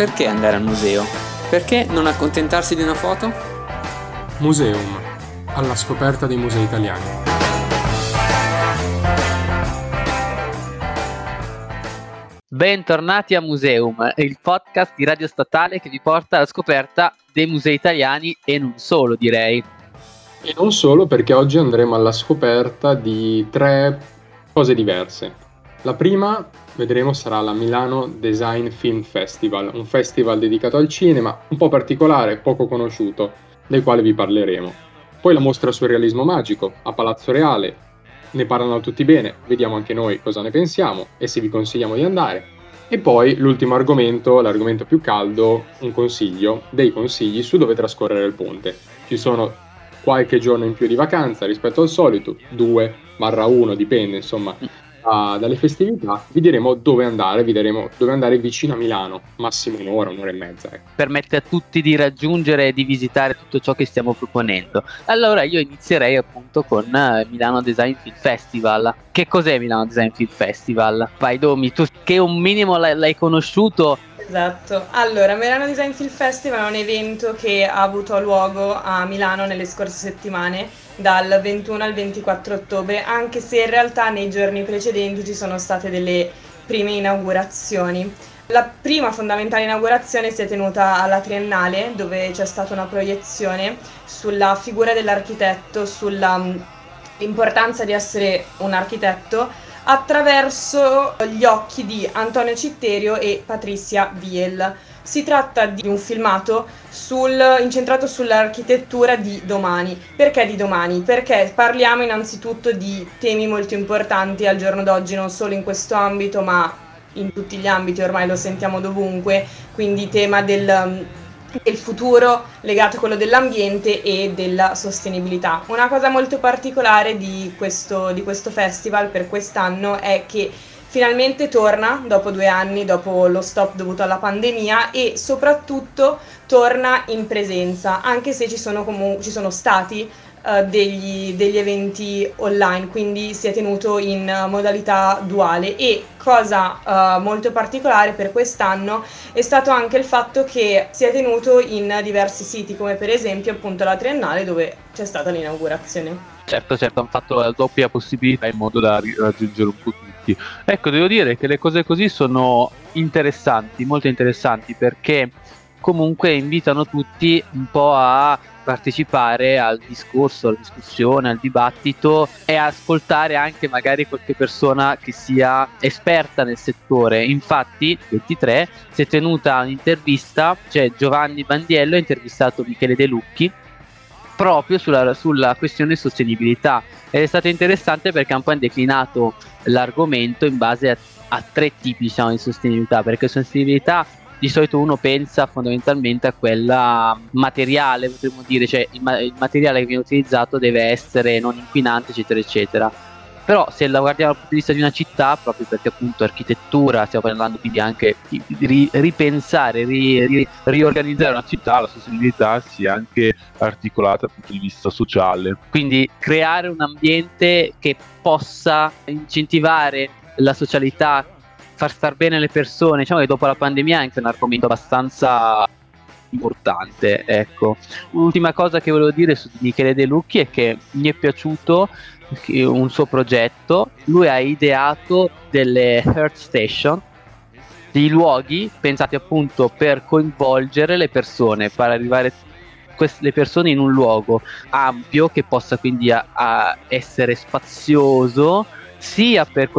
perché andare al museo? Perché non accontentarsi di una foto? Museum, alla scoperta dei musei italiani. Bentornati a Museum, il podcast di Radio Statale che vi porta alla scoperta dei musei italiani e non solo, direi. E non solo perché oggi andremo alla scoperta di tre cose diverse. La prima, vedremo, sarà la Milano Design Film Festival, un festival dedicato al cinema, un po' particolare, poco conosciuto, del quale vi parleremo. Poi la mostra Surrealismo Magico, a Palazzo Reale, ne parlano tutti bene, vediamo anche noi cosa ne pensiamo e se vi consigliamo di andare. E poi l'ultimo argomento, l'argomento più caldo, un consiglio, dei consigli su dove trascorrere il ponte. Ci sono qualche giorno in più di vacanza rispetto al solito, 2 barra 1, dipende insomma uh, dalle festività, vi diremo dove andare, vi diremo dove andare vicino a Milano, massimo un'ora, un'ora e mezza. Ecco. Permette a tutti di raggiungere e di visitare tutto ciò che stiamo proponendo. Allora io inizierei appunto con uh, Milano Design Film Festival. Che cos'è Milano Design Film Festival? Vai Domi, tu che un minimo l'hai conosciuto Esatto, allora Milano Design Film Festival è un evento che ha avuto luogo a Milano nelle scorse settimane dal 21 al 24 ottobre, anche se in realtà nei giorni precedenti ci sono state delle prime inaugurazioni. La prima fondamentale inaugurazione si è tenuta alla Triennale, dove c'è stata una proiezione sulla figura dell'architetto, sull'importanza di essere un architetto attraverso gli occhi di Antonio Citterio e Patricia Viel. Si tratta di un filmato sul, incentrato sull'architettura di domani. Perché di domani? Perché parliamo innanzitutto di temi molto importanti al giorno d'oggi, non solo in questo ambito, ma in tutti gli ambiti, ormai lo sentiamo dovunque, quindi tema del del futuro legato a quello dell'ambiente e della sostenibilità. Una cosa molto particolare di questo, di questo festival per quest'anno è che finalmente torna dopo due anni, dopo lo stop dovuto alla pandemia e soprattutto torna in presenza, anche se ci sono, comu- ci sono stati uh, degli, degli, eventi online, quindi si è tenuto in modalità duale e cosa uh, molto particolare per quest'anno è stato anche il fatto che si è tenuto in diversi siti, come per esempio appunto la Triennale dove c'è stata l'inaugurazione. Certo, certo, hanno fatto la doppia possibilità in modo da raggiungere un po' tutti. Ecco, devo dire che le cose così sono interessanti, molto interessanti, perché comunque invitano tutti un po' a partecipare al discorso, alla discussione, al dibattito e ascoltare anche magari qualche persona che sia esperta nel settore. Infatti, 23 si è tenuta un'intervista, cioè Giovanni Bandiello ha intervistato Michele De Lucchi proprio sulla, sulla questione sostenibilità ed è stato interessante perché ha un po' declinato l'argomento in base a, a tre tipi diciamo, di sostenibilità perché sostenibilità di solito uno pensa fondamentalmente a quella materiale, potremmo dire, cioè il, ma- il, materiale che viene utilizzato deve essere non inquinante, eccetera, eccetera. Però se la guardiamo dal punto di vista di una città, proprio perché appunto architettura, stiamo parlando quindi anche di ri- ripensare, ri- ri- riorganizzare una città, la sostenibilità sia anche articolata dal punto di vista sociale. Quindi creare un ambiente che possa incentivare la socialità, far star bene le persone, diciamo che dopo la pandemia è anche un argomento abbastanza importante. Ecco. L'ultima cosa che volevo dire su Michele De Lucchi è che mi è piaciuto un suo progetto, lui ha ideato delle Earth Station, dei luoghi pensati appunto per coinvolgere le persone, per arrivare le persone in un luogo ampio che possa quindi a, a essere spazioso sia per,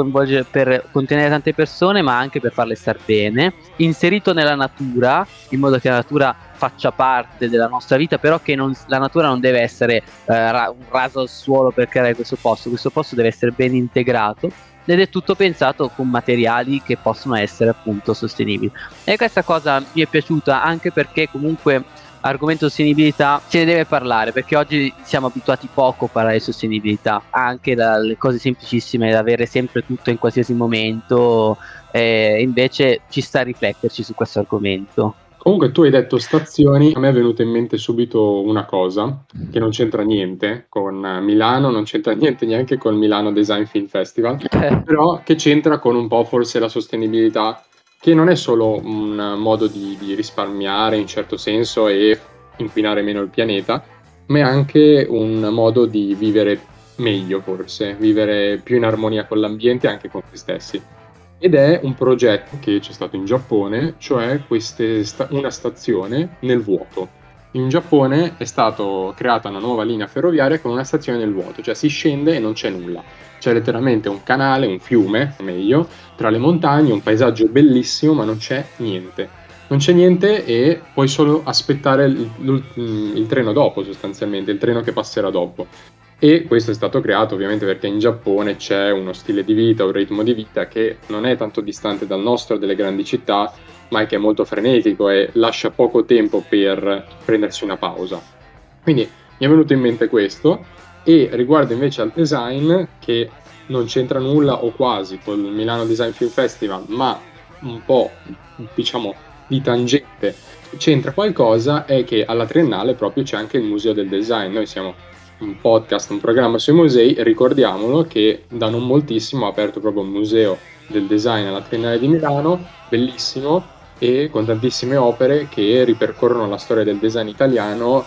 per contenere tante persone ma anche per farle star bene, inserito nella natura in modo che la natura faccia parte della nostra vita, però che non, la natura non deve essere eh, un raso al suolo per creare questo posto, questo posto deve essere ben integrato ed è tutto pensato con materiali che possono essere appunto sostenibili. E questa cosa mi è piaciuta anche perché comunque argomento sostenibilità se ne deve parlare perché oggi siamo abituati poco a parlare di sostenibilità. Anche dalle cose semplicissime da avere sempre tutto in qualsiasi momento eh, invece ci sta a rifletterci su questo argomento. Comunque tu hai detto stazioni, a me è venuta in mente subito una cosa che non c'entra niente con Milano, non c'entra niente neanche con Milano Design Film Festival, però che c'entra con un po' forse la sostenibilità che non è solo un modo di, di risparmiare in certo senso e inquinare meno il pianeta, ma è anche un modo di vivere meglio forse, vivere più in armonia con l'ambiente e anche con se stessi. Ed è un progetto che c'è stato in Giappone, cioè sta- una stazione nel vuoto. In Giappone è stata creata una nuova linea ferroviaria con una stazione nel vuoto, cioè si scende e non c'è nulla. C'è letteralmente un canale, un fiume, meglio, tra le montagne, un paesaggio bellissimo, ma non c'è niente non c'è niente e puoi solo aspettare il, il, il, treno dopo sostanzialmente, il treno che passerà dopo. E questo è stato creato ovviamente perché in Giappone c'è uno stile di vita, un ritmo di vita che non è tanto distante dal nostro, delle grandi città, che è molto frenetico e lascia poco tempo per prendersi una pausa. Quindi mi è venuto in mente questo e riguardo invece al design che non c'entra nulla o quasi con il Milano Design Film Festival, ma un po' diciamo di tangente c'entra qualcosa è che alla Triennale proprio c'è anche il Museo del Design. Noi siamo un podcast, un programma sui musei, ricordiamolo che da non moltissimo ha aperto proprio un museo del design alla Triennale di Milano, bellissimo e con tantissime opere che ripercorrono la storia del design italiano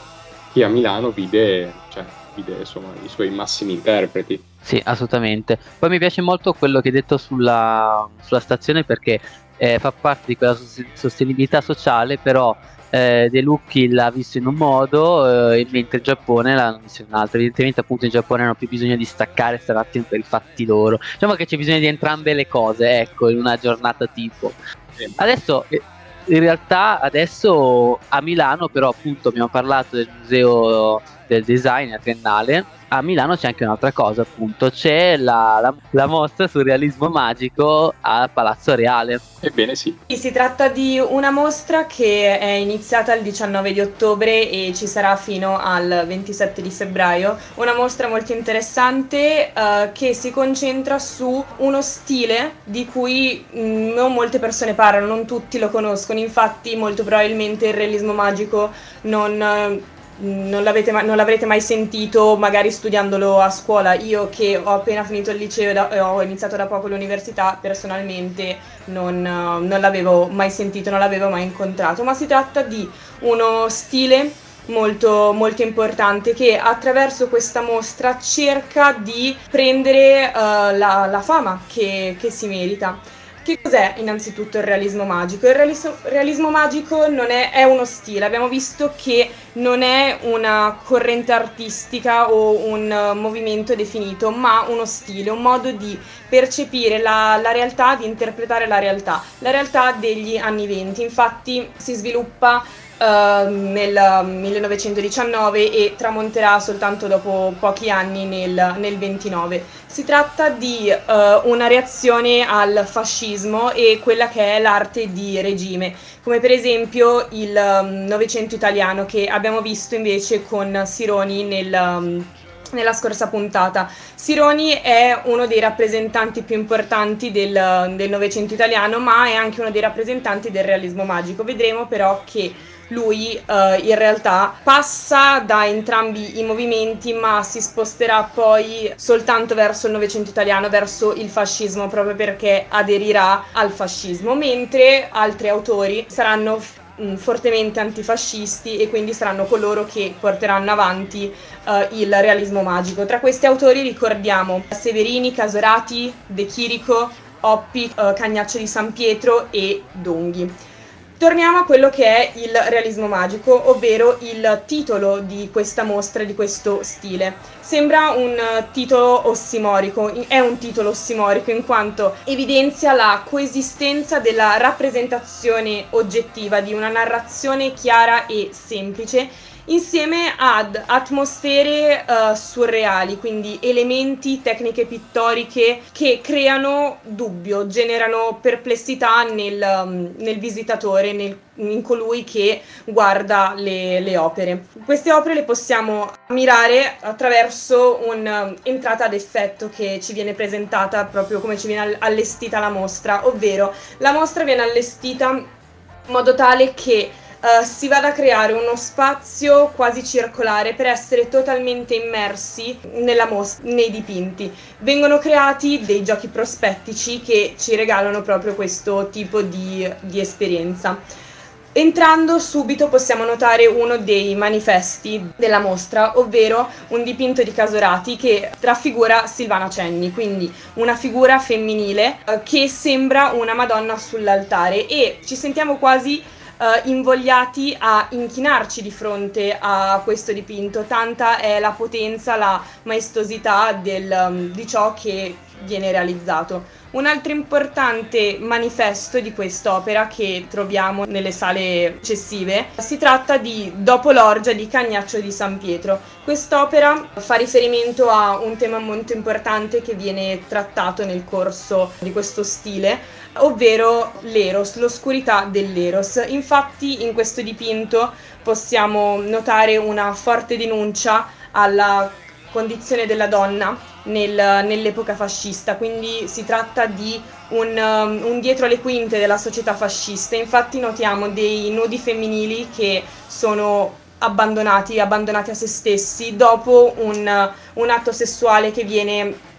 che a Milano vide, cioè, vide insomma, i suoi massimi interpreti. Sì, assolutamente. Poi mi piace molto quello che hai detto sulla, sulla stazione perché eh, fa parte di quella sostenibilità sociale, però eh, De Lucchi l'ha visto in un modo, eh, mentre il Giappone l'ha visto in un altro. Evidentemente, appunto, in Giappone hanno più bisogno di staccare stare attenti per i fatti loro. Diciamo che c'è bisogno di entrambe le cose, ecco, in una giornata tipo. Adesso, eh, in realtà, adesso a Milano, però, appunto, abbiamo parlato del museo del design a Triennale a Milano c'è anche un'altra cosa, appunto, c'è la, la, la mostra sul realismo magico a Palazzo Reale. Ebbene sì. Si tratta di una mostra che è iniziata il 19 di ottobre e ci sarà fino al 27 di febbraio. Una mostra molto interessante uh, che si concentra su uno stile di cui mm, non molte persone parlano, non tutti lo conoscono. Infatti, molto probabilmente il realismo magico non non, mai, non, l'avrete mai sentito magari studiandolo a scuola. Io che ho appena finito il liceo e, da, e ho iniziato da poco l'università, personalmente non, non, l'avevo mai sentito, non l'avevo mai incontrato, ma si tratta di uno stile molto, molto importante che attraverso questa mostra cerca di prendere uh, la, la, fama che, che si merita. Che cos'è innanzitutto il realismo magico? Il realismo, realismo magico è, è, uno stile, abbiamo visto che non è una corrente artistica o un uh, movimento definito, ma uno stile, un modo di percepire la, la realtà, di interpretare la realtà, la realtà degli anni venti. Infatti si sviluppa Uh, nel 1919 e tramonterà soltanto dopo pochi anni nel, nel 29. Si tratta di uh, una reazione al fascismo e quella che è l'arte di regime, come per esempio il um, Novecento italiano che abbiamo visto invece con Sironi nel... Um, nella scorsa puntata. Sironi è uno dei rappresentanti più importanti del Novecento italiano, ma è anche uno dei rappresentanti del realismo magico. Vedremo però che lui uh, in realtà passa da entrambi i movimenti ma si sposterà poi soltanto verso il Novecento italiano, verso il fascismo proprio perché aderirà al fascismo, mentre altri autori saranno mm, fortemente antifascisti e quindi saranno coloro che porteranno avanti uh, il realismo magico. Tra questi autori ricordiamo Severini, Casorati, De Chirico, Oppi, uh, Cagnaccio di San Pietro e Donghi. Torniamo a quello che è il realismo magico, ovvero il titolo di questa mostra, di questo stile. Sembra un titolo ossimorico, è un titolo ossimorico in quanto evidenzia la coesistenza della rappresentazione oggettiva di una narrazione chiara e semplice insieme ad atmosfere uh, surreali, quindi elementi, tecniche pittoriche che creano dubbio, generano perplessità nel, um, nel visitatore, nel, in colui che guarda le, le, opere. Queste opere le possiamo ammirare attraverso un'entrata um, ad effetto che ci viene presentata proprio come ci viene allestita la mostra, ovvero la mostra viene allestita in modo tale che uh, si vada a creare uno spazio quasi circolare per essere totalmente immersi nella mos- nei dipinti. Vengono creati dei giochi prospettici che ci regalano proprio questo tipo di, di esperienza. Entrando subito possiamo notare uno dei manifesti della mostra, ovvero un dipinto di Casorati che raffigura Silvana Cenni, quindi una figura femminile eh, che sembra una Madonna sull'altare e ci sentiamo quasi eh, invogliati a inchinarci di fronte a questo dipinto, tanta è la potenza, la maestosità del, di ciò che viene realizzato. Un altro importante manifesto di quest'opera che troviamo nelle sale successive si tratta di Dopo l'orgia di Cagnaccio di San Pietro. Quest'opera fa riferimento a un tema molto importante che viene trattato nel corso di questo stile, ovvero l'eros, l'oscurità dell'eros. Infatti in questo dipinto possiamo notare una forte denuncia alla condizione della donna nel, nell'epoca fascista, quindi si tratta di un, um, un, dietro le quinte della società fascista. Infatti notiamo dei nudi femminili che sono abbandonati, abbandonati a se stessi dopo un, un atto sessuale che viene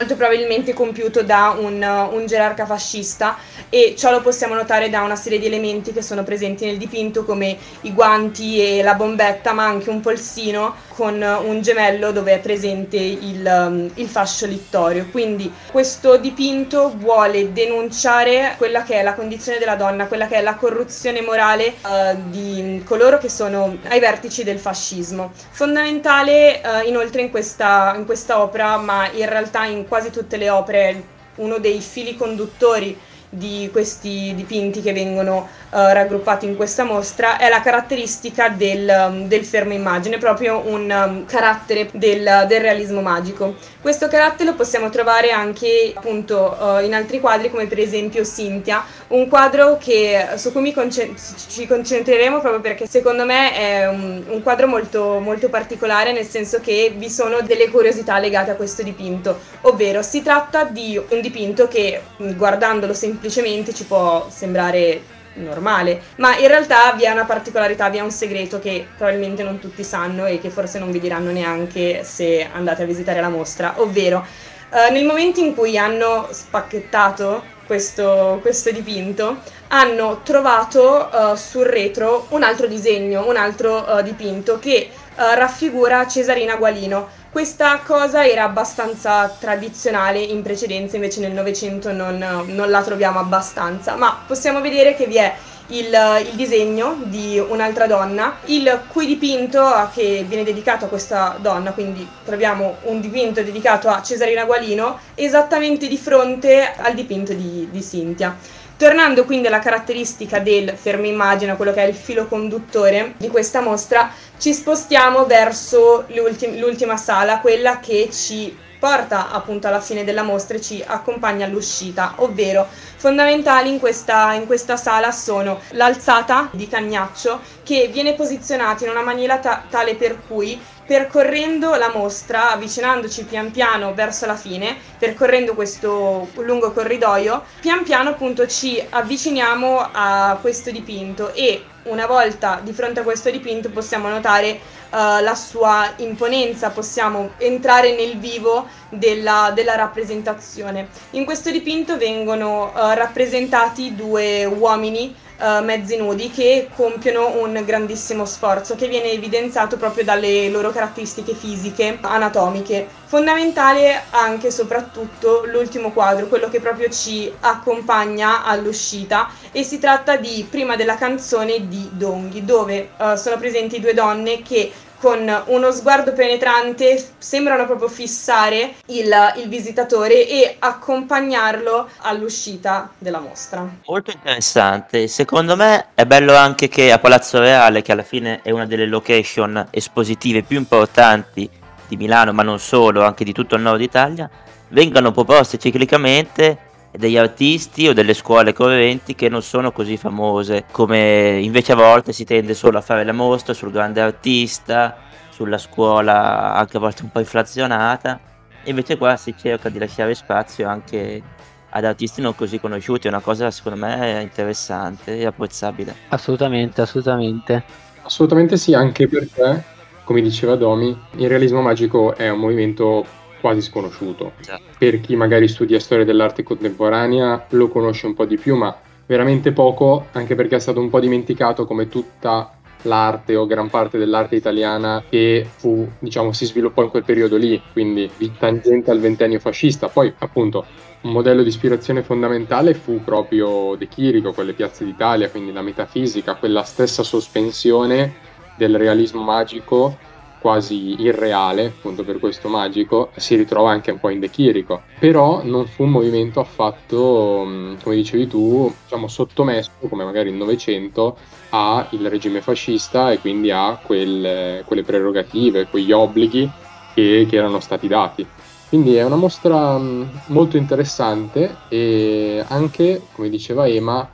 molto probabilmente compiuto da un, un, gerarca fascista e ciò lo possiamo notare da una serie di elementi che sono presenti nel dipinto come i guanti e la bombetta ma anche un polsino con un gemello dove è presente il, il fascio littorio. Quindi questo dipinto vuole denunciare quella che è la condizione della donna, quella che è la corruzione morale uh, di coloro che sono ai vertici del fascismo. Fondamentale uh, inoltre in questa, in questa opera, ma in realtà in quasi tutte le opere uno dei fili conduttori di questi dipinti che vengono uh, raggruppati in questa mostra è la caratteristica del, um, del fermo immagine, proprio un um, carattere del, del, realismo magico. Questo carattere lo possiamo trovare anche appunto uh, in altri quadri come per esempio Cynthia, un quadro che, su cui concent- ci concentreremo proprio perché secondo me è un, un quadro molto, molto particolare nel senso che vi sono delle curiosità legate a questo dipinto, ovvero si tratta di un dipinto che guardandolo semplicemente semplicemente ci può sembrare normale, ma in realtà vi è una particolarità, vi è un segreto che probabilmente non tutti sanno e che forse non vi diranno neanche se andate a visitare la mostra, ovvero eh, nel momento in cui hanno spacchettato questo, questo dipinto, hanno trovato uh, sul retro un altro disegno, un altro uh, dipinto che uh, raffigura Cesarina Gualino, questa cosa era abbastanza tradizionale in precedenza, invece nel Novecento non, non la troviamo abbastanza, ma possiamo vedere che vi è il, il, disegno di un'altra donna, il cui dipinto che viene dedicato a questa donna, quindi troviamo un dipinto dedicato a Cesarina Gualino esattamente di fronte al dipinto di, di Cinzia. Tornando quindi alla caratteristica del fermo immagine, quello che è il filo conduttore di questa mostra, ci spostiamo verso l'ultima sala, quella che ci porta appunto alla fine della mostra e ci accompagna all'uscita, ovvero fondamentali in questa, in questa sala sono l'alzata di Cagnaccio che viene posizionata in una maniera ta- tale per cui percorrendo la mostra, avvicinandoci pian piano verso la fine, percorrendo questo lungo corridoio, pian piano appunto ci avviciniamo a questo dipinto e una volta di fronte a questo dipinto possiamo notare uh, la sua imponenza, possiamo entrare nel vivo della, della rappresentazione. In questo dipinto vengono uh, rappresentati due uomini uh, mezzi nudi che compiono un grandissimo sforzo che viene evidenziato proprio dalle loro caratteristiche fisiche, anatomiche. Fondamentale anche e soprattutto l'ultimo quadro, quello che proprio ci accompagna all'uscita e si tratta di Prima della canzone di Donghi, dove uh, sono presenti due donne che con uno sguardo penetrante sembrano proprio fissare il, il, visitatore e accompagnarlo all'uscita della mostra. Molto interessante, secondo me è bello anche che a Palazzo Reale, che alla fine è una delle location espositive più importanti di Milano, ma non solo, anche di tutto il nord Italia, vengano proposte ciclicamente degli artisti o delle scuole correnti che non sono così famose come invece a volte si tende solo a fare la mostra sul grande artista sulla scuola anche a volte un po' inflazionata invece qua si cerca di lasciare spazio anche ad artisti non così conosciuti, è una cosa secondo me interessante e apprezzabile. Assolutamente, assolutamente. Assolutamente sì, anche perché, come diceva Domi, il realismo magico è un movimento quasi sconosciuto. Per chi magari studia storia dell'arte contemporanea lo conosce un po' di più, ma veramente poco, anche perché è stato un po' dimenticato come tutta l'arte o gran parte dell'arte italiana che fu, diciamo, si sviluppò in quel periodo lì, quindi di tangente al ventennio fascista. Poi, appunto, un modello di ispirazione fondamentale fu proprio De Chirico con le piazze d'Italia, quindi la metafisica, quella stessa sospensione del realismo magico quasi irreale, appunto per questo magico, si ritrova anche un po' in De Chirico. Però non fu un movimento affatto, mm, come dicevi tu, diciamo sottomesso, come magari il Novecento, al regime fascista e quindi a quel, quelle prerogative, quegli obblighi che, che erano stati dati. Quindi è una mostra mm, molto interessante e anche, come diceva Ema,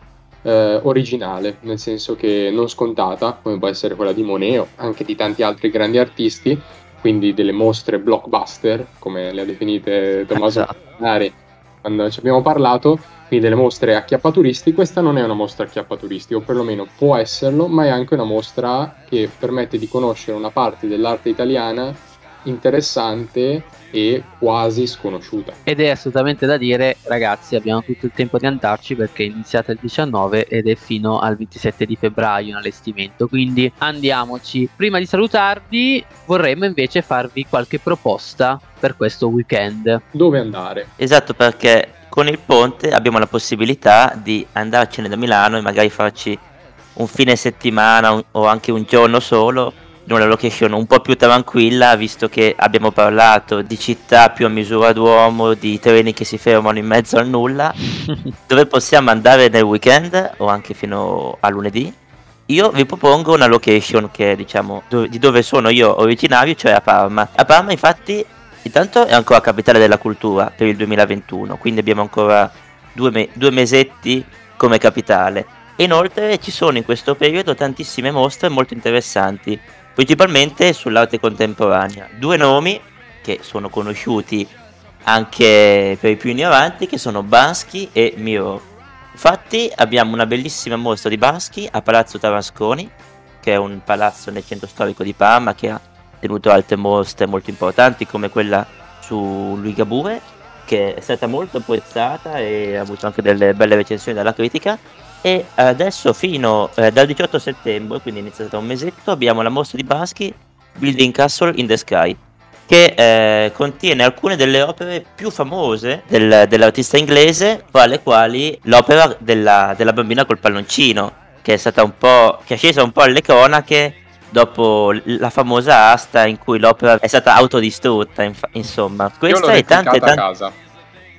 eh, originale, nel senso che non scontata, come può essere quella di Monet o anche di tanti altri grandi artisti, quindi delle mostre blockbuster, come le ha definite Tommaso Esatto. quando ci abbiamo parlato, quindi delle mostre acchiappaturisti, questa non è una mostra acchiappaturisti, o perlomeno può esserlo, ma è anche una mostra che permette di conoscere una parte dell'arte italiana interessante e quasi sconosciuta. Ed è assolutamente da dire, ragazzi, abbiamo tutto il tempo di andarci perché è iniziata il 19 ed è fino al 27 di febbraio in allestimento. Quindi andiamoci. Prima di salutarvi, vorremmo invece farvi qualche proposta per questo weekend. Dove andare? Esatto, perché con il ponte abbiamo la possibilità di andarcene da Milano e magari farci un fine settimana o anche un giorno solo in una location un po' più tranquilla, visto che abbiamo parlato di città più a misura d'uomo, di treni che si fermano in mezzo al nulla, dove possiamo andare nel weekend o anche fino a lunedì. Io vi propongo una location che diciamo do- di dove sono io originario, cioè a Parma. A Parma infatti intanto è ancora capitale della cultura per il 2021, quindi abbiamo ancora due, me- due mesetti come capitale. E inoltre ci sono in questo periodo tantissime mostre molto interessanti, principalmente sull'arte contemporanea. Due nomi che sono conosciuti anche per i più ignoranti, che sono Bansky e Miro. Infatti abbiamo una bellissima mostra di Bansky a Palazzo Tarasconi, che è un palazzo nel centro storico di Parma che ha tenuto altre mostre molto importanti come quella su Ligabue, che è stata molto apprezzata e ha avuto anche delle belle recensioni dalla critica. E adesso fino eh, dal 18 settembre, quindi è iniziato da un mesetto, abbiamo la mostra di Bansky Building Castle in the Sky, che eh, contiene alcune delle opere più famose del- dell'artista inglese, fra le quali l'opera della, della bambina col palloncino, che è stata un po'. che è scesa un po' alle cronache dopo la famosa asta in cui l'opera è stata autodistrutta, infa- insomma. Io l'ho Questa e tante, tante. casa.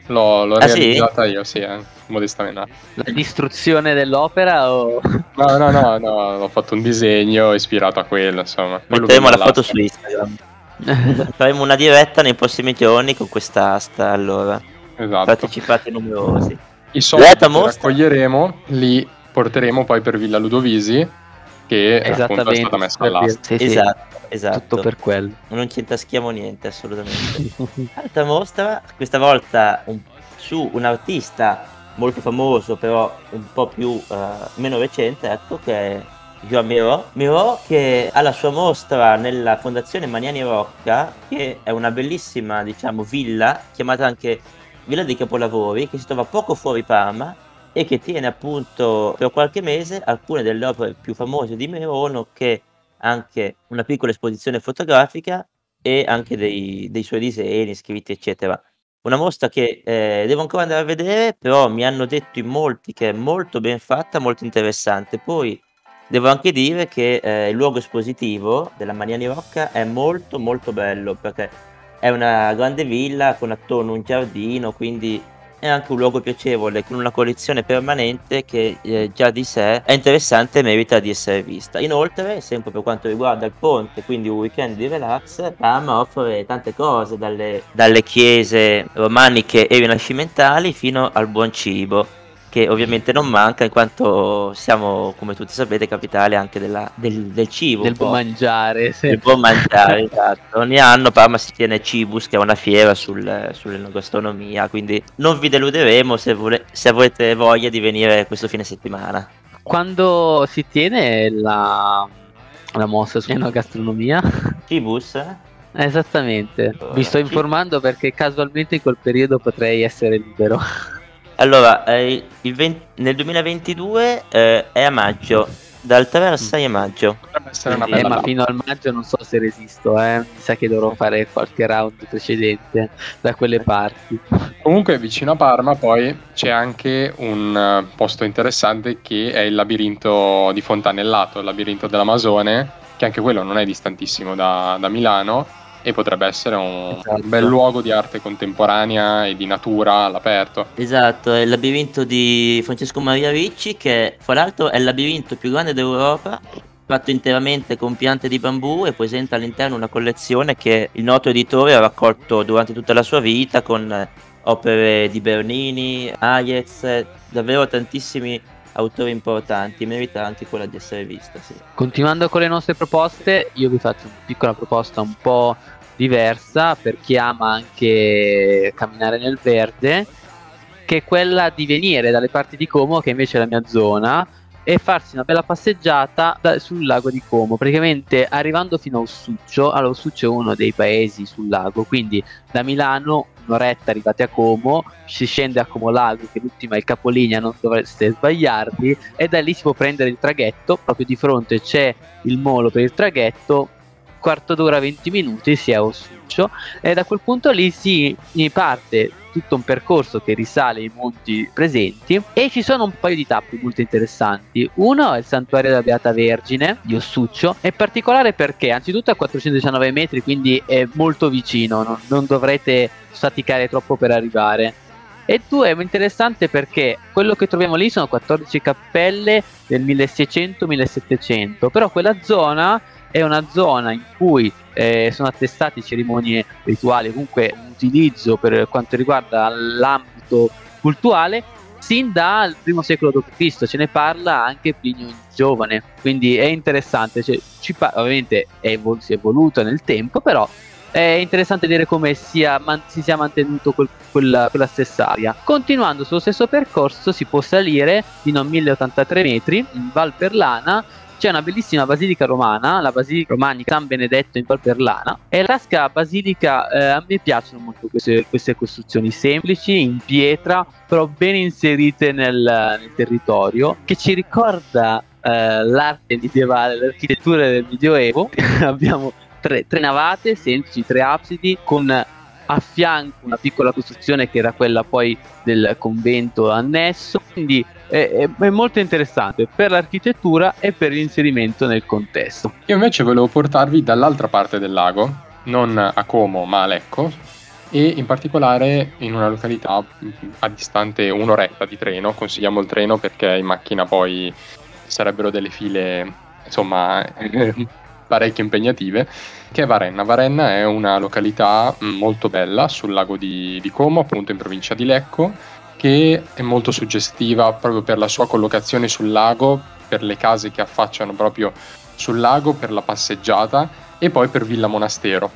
L'ho, l'ho Ah, sì? realizzata io, sì, eh, modestamente. La distruzione dell'opera o... No, no, no, no, ho fatto un disegno ispirato a quello, insomma. Metteremo la foto su Instagram. Faremo una diretta nei prossimi giorni con questa asta, allora. Esatto. Partecipate numerosi. I soldi che raccoglieremo li porteremo poi per Villa Ludovisi, che appunto è Esattamente. stata messa all'asta. Sì, sì, Esatto, esatto. Tutto per quello. Non ci intaschiamo niente, assolutamente. Altra mostra, questa volta un- su un artista molto famoso, però un po' più eh, meno recente, ecco, che è Joan Miró. Miró che ha la sua mostra nella Fondazione Maniani Rocca, che è una bellissima, diciamo, villa, chiamata anche Villa dei Capolavori, che si trova poco fuori Parma e che tiene appunto per qualche mese alcune delle opere più famose di Miró, nonché anche una piccola esposizione fotografica e anche dei, dei suoi disegni, scritti, eccetera. Una mostra che eh, devo ancora andare a vedere, però mi hanno detto in molti che è molto ben fatta, molto interessante. Poi devo anche dire che eh, il luogo espositivo della Maniani Rocca è molto molto bello perché è una grande villa con attorno un giardino, quindi è anche un luogo piacevole con una collezione permanente che eh, già di sé è interessante e merita di essere vista. Inoltre, sempre per quanto riguarda il ponte, quindi un weekend di relax, Parma offre tante cose, dalle, dalle chiese romaniche e rinascimentali fino al buon cibo. Che ovviamente non manca in quanto siamo, come tutti sapete, capitale anche della, del, del, cibo. Del buon mangiare. Sì. Del buon mangiare, esatto. Ogni anno Parma si tiene Cibus, che è una fiera sul, sull'enogastronomia, quindi non vi deluderemo se, vole, se avete voglia di venire questo fine settimana. Quando si tiene la, la mostra sull'enogastronomia? Cibus? Esattamente, mi sto informando perché casualmente in quel periodo potrei essere libero. Allora, eh, 20, nel 2022 eh, è a maggio, dal 3 al 6 maggio. Potrebbe essere una bella eh, ma fino al maggio non so se resisto, eh. Mi sa che dovrò fare qualche round precedente da quelle parti. Comunque vicino a Parma poi c'è anche un uh, posto interessante che è il labirinto di Fontanellato, il labirinto dell'Amazone, che anche quello non è distantissimo da, da Milano e potrebbe essere un, esatto. bel luogo di arte contemporanea e di natura all'aperto. Esatto, è il labirinto di Francesco Maria Ricci che fra l'altro è il labirinto più grande d'Europa fatto interamente con piante di bambù e presenta all'interno una collezione che il noto editore ha raccolto durante tutta la sua vita con opere di Bernini, Hayez, davvero tantissimi autori importanti, merita anche quella di essere vista. Sì. Continuando con le nostre proposte, io vi faccio una piccola proposta un po' diversa per chi ama anche camminare nel verde, che è quella di venire dalle parti di Como, che invece è la mia zona, e farsi una bella passeggiata da, sul lago di Como. Praticamente arrivando fino a Ossuccio, allora Ossuccio è uno dei paesi sul lago, quindi da Milano un'oretta arrivate a Como, si scende a Como Lago, che l'ultima è il capolinea, non dovreste sbagliarvi, e da lì si può prendere il traghetto, proprio di fronte c'è il molo per il traghetto, quarto d'ora, 20 minuti, si è Ossuccio e da quel punto lì si parte tutto un percorso che risale ai monti presenti. E ci sono un paio di tappe molto interessanti. Uno è il santuario della Beata Vergine di Ossuccio, in particolare perché anzitutto è a 419 metri, quindi è molto vicino, non, non dovrete faticare troppo per arrivare. E due, è interessante perché quello che troviamo lì sono 14 cappelle del 1600-1700, però quella zona è una zona in cui eh, sono attestati cerimonie rituali, comunque un utilizzo per quanto riguarda l'ambito culturale sin dal primo secolo d.C. ce ne parla anche Plinio il Giovane, quindi è interessante, cioè, pa- ovviamente è evol- si è evoluto nel tempo, però è interessante vedere come sia, man- si sia mantenuto quel, quella, quella, stessa area. Continuando sullo stesso percorso si può salire fino a 1083 metri in Val Perlana c'è una bellissima basilica romana, la basilica romanica San Benedetto in Valperlana. E la tasca basilica, eh, a me piacciono molto queste, queste, costruzioni semplici, in pietra, però ben inserite nel, nel territorio, che ci ricorda eh, l'arte medievale, l'architettura del Medioevo. Abbiamo tre, tre navate semplici, tre absidi, con a fianco una piccola costruzione che era quella poi del convento annesso, quindi è, è, molto interessante per l'architettura e per l'inserimento nel contesto. Io invece volevo portarvi dall'altra parte del lago, non a Como ma a Lecco, e in particolare in una località a distante un'oretta di treno, consigliamo il treno perché in macchina poi sarebbero delle file insomma parecchio impegnative, che è Varenna. Varenna è una località molto bella sul lago di, di Como, appunto in provincia di Lecco, che è molto suggestiva proprio per la sua collocazione sul lago, per le case che affacciano proprio sul lago, per la passeggiata e poi per Villa Monastero,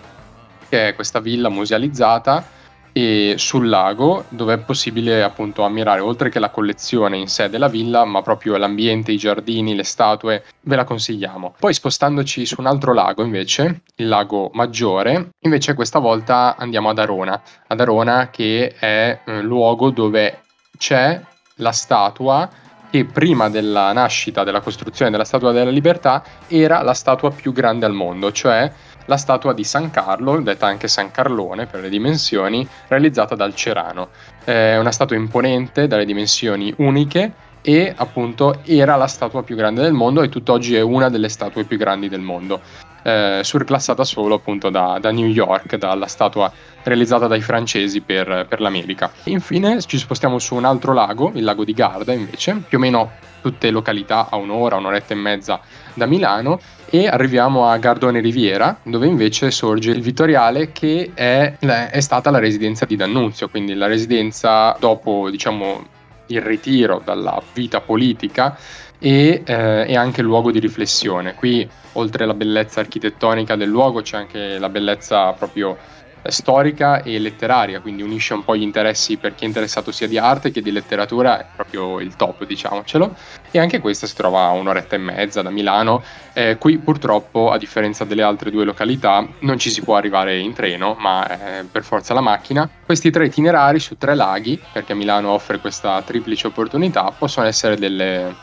che è questa villa musealizzata e sul lago dove è possibile appunto ammirare oltre che la collezione in sé della villa ma proprio l'ambiente, i giardini, le statue ve la consigliamo. Poi spostandoci su un altro lago invece il lago Maggiore invece questa volta andiamo ad Arona. Ad Arona che è un eh, luogo dove c'è la statua che prima della nascita della costruzione della Statua della Libertà era la statua più grande al mondo cioè la statua di San Carlo, detta anche San Carlone per le dimensioni, realizzata dal Cerano. È una statua imponente, dalle dimensioni uniche e appunto era la statua più grande del mondo e tutt'oggi è una delle statue più grandi del mondo, eh, surclassata solo appunto da, da, New York, dalla statua realizzata dai francesi per, per l'America. Infine ci spostiamo su un altro lago, il lago di Garda invece, più o meno tutte località a un'ora, un'oretta e mezza da Milano. E arriviamo a Gardone Riviera dove invece sorge il Vittoriale che è, è stata la residenza di D'Annunzio, quindi la residenza dopo diciamo il ritiro dalla vita politica e eh, è anche luogo di riflessione. Qui, oltre alla bellezza architettonica del luogo, c'è anche la bellezza proprio storica e letteraria, quindi unisce un po' gli interessi per chi è interessato sia di arte che di letteratura, è proprio il top, diciamocelo. E anche questa si trova a un'oretta e mezza da Milano. Eh, qui purtroppo, a differenza delle altre due località, non ci si può arrivare in treno, ma eh, per forza la macchina. Questi tre itinerari su tre laghi, perché Milano offre questa triplice opportunità, possono essere delle,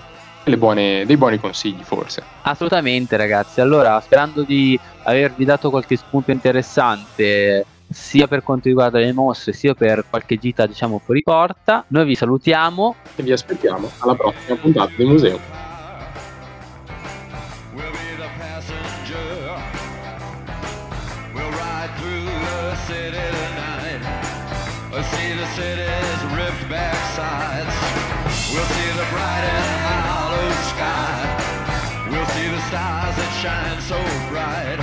Buone, dei buoni consigli forse. Assolutamente ragazzi, allora sperando di avervi dato qualche spunto interessante sia per quanto riguarda le mostre sia per qualche gita diciamo fuori porta, noi vi salutiamo e vi aspettiamo alla prossima puntata di museo. Shine so bright.